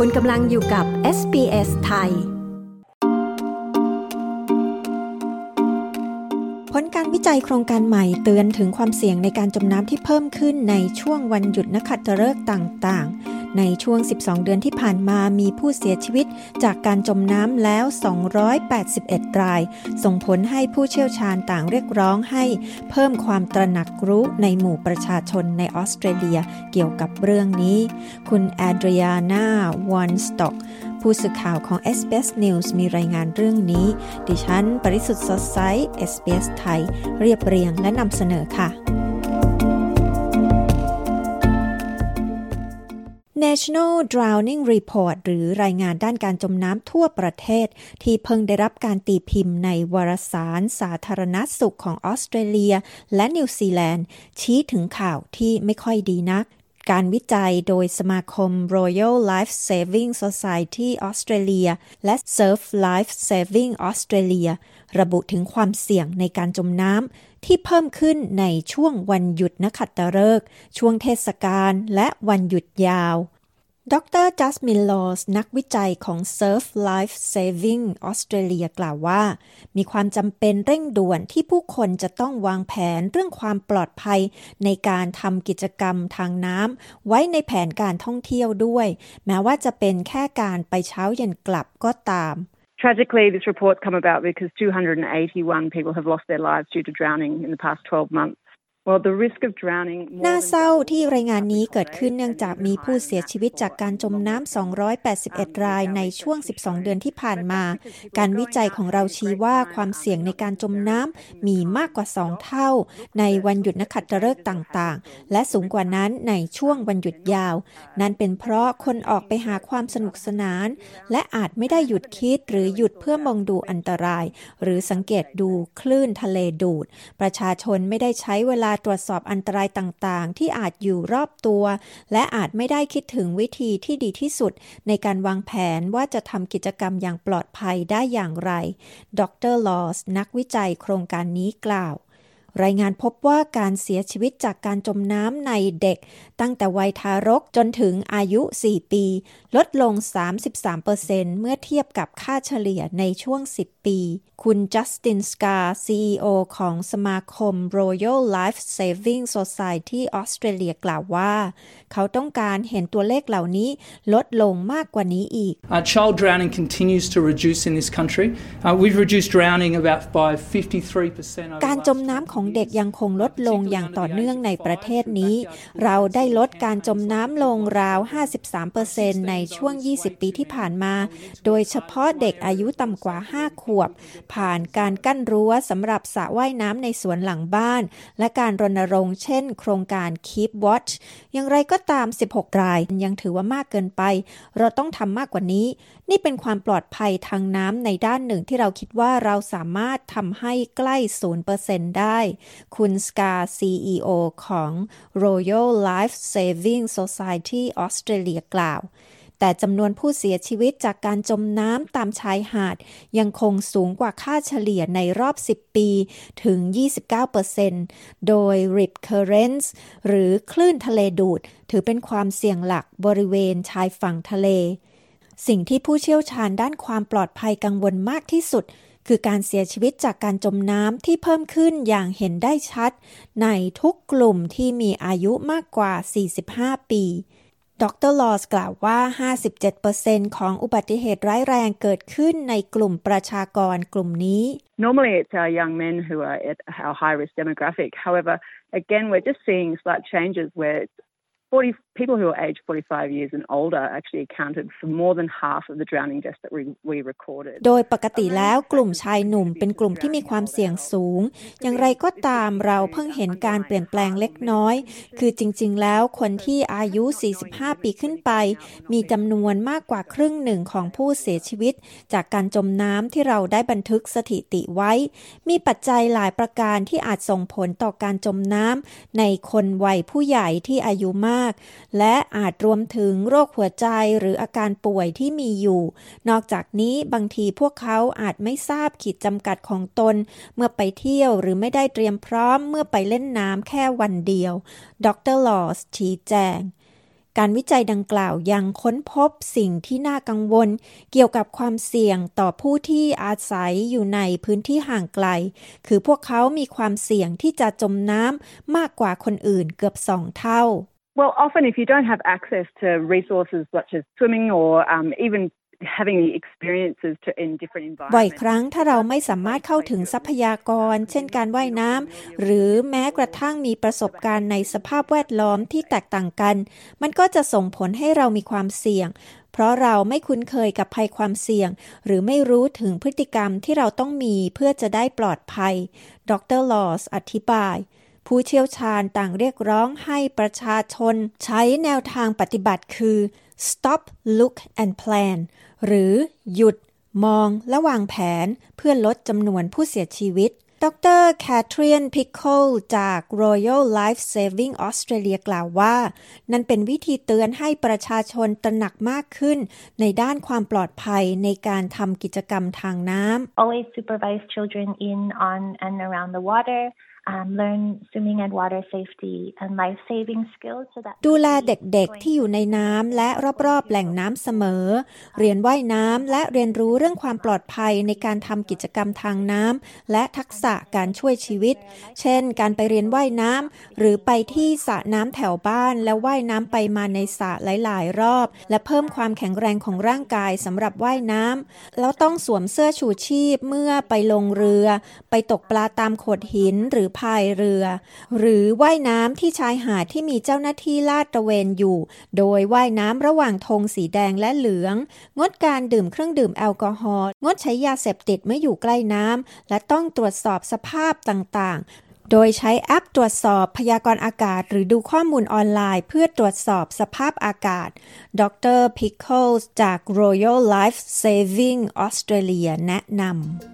คุณกำลังอยู่กับ SBS ไทย ผลการวิจัยโครงการใหม่เตือนถึงความเสี่ยงในการจมน้ำที่เพิ่มขึ้นในช่วงวันหยุดนักขัตฤกษ์ต่าง ๆ ในช่วง 12 เดือนที่ผ่านมามีผู้เสียชีวิตจากการจมน้ำแล้ว 281 ราย ส่งผลให้ผู้เชี่ยวชาญต่างเรียกร้องให้เพิ่มความตระหนักรู้ในหมู่ประชาชนในออสเตรเลียเกี่ยวกับเรื่องนี้ คุณแอดริอานาวอนสต็อกผู้สื่อข่าวของ SBS News มีรายงานเรื่องนี้ ดิฉัน ปริสุทธ์สดใส SBS ไทย เรียบเรียงและนำเสนอค่ะ National Drowning Report หรือรายงานด้านการจมน้ำทั่วประเทศ ที่เพิ่งได้รับการตีพิมพ์ในวารสารสาธารณสุขของออสเตรเลีย และนิวซีแลนด์ ชี้ถึงข่าวที่ไม่ค่อยดีนักการวิจัยโดยสมาคม Royal Life Saving Society Australia และ Surf Life Saving Australia ระบุถึงความเสี่ยงในการจมน้ำที่เพิ่มขึ้นในช่วงวันหยุดนักขัตฤกษ์ช่วงเทศกาลและวันหยุดยาว ดรจัสมินลอสนักวิจัยของ Surf Life Saving Australia กล่าวว่า มีความจำเป็นเร่งด่วนที่ผู้คนจะต้องวางแผนเรื่องความปลอดภัย ในการทำกิจกรรมทางน้ำไว้ในแผนการท่องเที่ยวด้วย แม้ว่าจะเป็นแค่การไปเช้าเย็นกลับก็ตาม Tragically, this report come about because 281 people have lost their lives due to drowning in the past 12 months. น่าเศร้าที่รายงานนี้เกิดขึ้นเนื่องจากมีผู้เสียชีวิตจากการจมน้ำ 281 รายในช่วง 12 เดือนที่ผ่านมา การวิจัยของเราชี้ว่าความเสี่ยงในการจมน้ำมีมากกว่า 2 เท่า ในวันหยุดนักขัตฤกษ์ต่างๆ และสูงกว่านั้นในช่วงวันหยุดยาว นั่นเป็นเพราะคนออกไปหาความสนุกสนาน และอาจไม่ได้หยุดคิดหรือหยุดเพื่อมองดูอันตราย หรือสังเกตดูคลื่นทะเลดูด ประชาชนไม่ได้ใช้เวลาตรวจสอบอันตรายต่างๆ ที่อาจอยู่รอบตัว และอาจไม่ได้คิดถึงวิธีที่ดีที่สุด ในการวางแผนว่าจะทำกิจกรรมอย่างปลอดภัยได้อย่างไร ดรลอส นักวิจัยโครงการนี้กล่าว รายงานพบว่าการเสียชีวิตจากการจมน้ำในเด็ก ตั้งแต่วัยทารกจนถึงอายุ 4 ปี ลดลง 33%เมื่อเทียบกับค่าเฉลี่ยในช่วง 10 ปี คุณจัสตินสกา CEO ของสมาคม Royal Life Saving Society Australia กล่าวว่า เขาต้องการเห็นตัวเลขเหล่านี้ลดลงมากกว่านี้อีก uh, child drowning continues to reduce in this country uh, we've reduced drowning about by 53%การจมน้ำของของเด็กยังคงลดลงอย่างต่อเนื่องในประเทศนี้ เราได้ลดการจมน้ำลงราว 53%ในช่วง 20 ปีที่ผ่านมา โดยเฉพาะเด็กอายุต่ำกว่า 5 ขวบ ผ่านการกั้นรั้วสำหรับสระว่ายน้ำในสวนหลังบ้าน และการรณรงค์เช่น โครงการ Keep Watch อย่างไรก็ตาม 16 รายยังถือว่ามากเกินไป เราต้องทำมากกว่านี้ นี่เป็นความปลอดภัยทางน้ำในด้านหนึ่งที่เราคิดว่าเราสามารถทำให้ใกล้ 0%ได้คุณสกา CEO ของ Royal Life Saving Society Australia กล่าว แต่จำนวนผู้เสียชีวิตจากการจมน้ำตามชายหาด ยังคงสูงกว่าค่าเฉลี่ยในรอบ 10 ปีถึง 29%โดย Rip Currents หรือคลื่นทะเลดูด ถือเป็นความเสี่ยงหลักบริเวณชายฝั่งทะเล สิ่งที่ผู้เชี่ยวชาญด้านความปลอดภัยกังวลมากที่สุด คือการเสียชีวิตจากการจมน้ำที่เพิ่มขึ้นอย่างเห็นได้ชัด ในทุกกลุ่มที่มีอายุมากกว่า 45 ปีดรลอสกล่าวว่า 57%ของอุบัติเหตุร้ายแรงเกิดขึ้นในกลุ่มประชากรกลุ่มนี้ Normally it's our young men who are at our high risk demographic. However, again, we're just seeing slight changes where it's 40, people who are aged 45 years and older actually accounted for more than half of the drowning deaths that we, we recorded. โดยปกติแล้วกลุ่มชายหนุ่มเป็นกลุ่มที่มีความเสี่ยงสูง อย่างไรก็ตามเราเพิ่งเห็นการเปลี่ยนแปลงเล็กน้อย คือจริง ๆ แล้วคนที่อายุ 45 ปีขึ้นไป มีจำนวนมากกว่าครึ่งหนึ่งของผู้เสียชีวิต จากการจมน้ำที่เราได้บันทึกสถิติไว้ มีปัจจัยหลายประการที่อาจส่งผลต่อการจมน้ำในคนวัยผู้ใหญ่ที่อายุมากาก และอาจรวมถึงโรคหัวใจหรืออาการป่วยที่มีอยู่ นอกจากนี้บางทีพวกเขาอาจไม่ทราบขีดจำกัดของตน เมื่อไปเที่ยวหรือไม่ได้เตรียมพร้อมเมื่อไปเล่นน้ำแค่วันเดียว ดรลอสชี้แจงการวิจัยดังกล่าวยังค้นพบสิ่งที่น่ากังวล เกี่ยวกับความเสี่ยงต่อผู้ที่อาศัยอยู่ในพื้นที่ห่างไกล คือพวกเขามีความเสี่ยงที่จะจมน้ำมากกว่าคนอื่นเกือบสองเท่า Well, often if you don't have access to resources such as swimming or um, even บ่อยครั้งถ้าเราไม่สามารถเข้าถึงทรัพยากร เช่นการว่ายน้ำหรือแม้กระทั่งมีประสบการณ์ในสภาพแวดล้อมที่แตกต่างกัน มันก็จะส่งผลให้เรามีความเสี่ยง เพราะเราไม่คุ้นเคยกับภัยความเสี่ยง หรือไม่รู้ถึงพฤติกรรมที่เราต้องมีเพื่อจะได้ปลอดภัย ดรลอสอธิบาย ผู้เชี่ยวชาญต่างเรียกร้องให้ประชาชนใช้แนวทางปฏิบัติคือ stop look and plan หรือหยุด มองและวางแผนเพื่อลดจำนวนผู้เสียชีวิต ดรแคทรีนพิคโคลจาก Royal Life Saving Australia กล่าวว่า นั่นเป็นวิธีเตือนให้ประชาชนตระหนักมากขึ้น ในด้านความปลอดภัยในการทำกิจกรรมทางน้ำ Always supervise children in on and around the water um, learn swimming and water safety and life saving skills so that ดูแลเด็กๆ ที่อยู่ในน้ำและรอบๆ แหล่งน้ำเสมอ เรียนว่ายน้ำและเรียนรู้เรื่องความปลอดภัยในการทำกิจกรรมทางน้ำและทักษะการช่วยชีวิต เช่น การไปเรียนว่ายน้ำหรือไปที่สระน้ำแถวบ้านแล้วว่ายน้ำไปมาในสระหลายๆ รอบ และเพิ่มความแข็งแรงของร่างกายสำหรับว่ายน้ำแล้วต้องสวมเสื้อชูชีพเมื่อไปลงเรือ ไปตกปลาตามโขดหินหรือพายเรือ หรือว่ายน้ำที่ชายหาดที่มีเจ้าหน้าที่ลาดตระเวนอยู่ โดยว่ายน้ำระหว่างธงสีแดงและเหลือง งดการดื่มเครื่องดื่มแอลกอฮอล์งดใช้ยาเสพติดเมื่ออยู่ใกล้น้ำและต้องตรวจสอบสภาพต่างๆโดยใช้แอปตรวจสอบพยากรณ์อากาศ หรือดูข้อมูลออนไลน์เพื่อตรวจสอบสภาพอากาศ ดร Pickles จาก Royal Life Saving Australia แนะนำ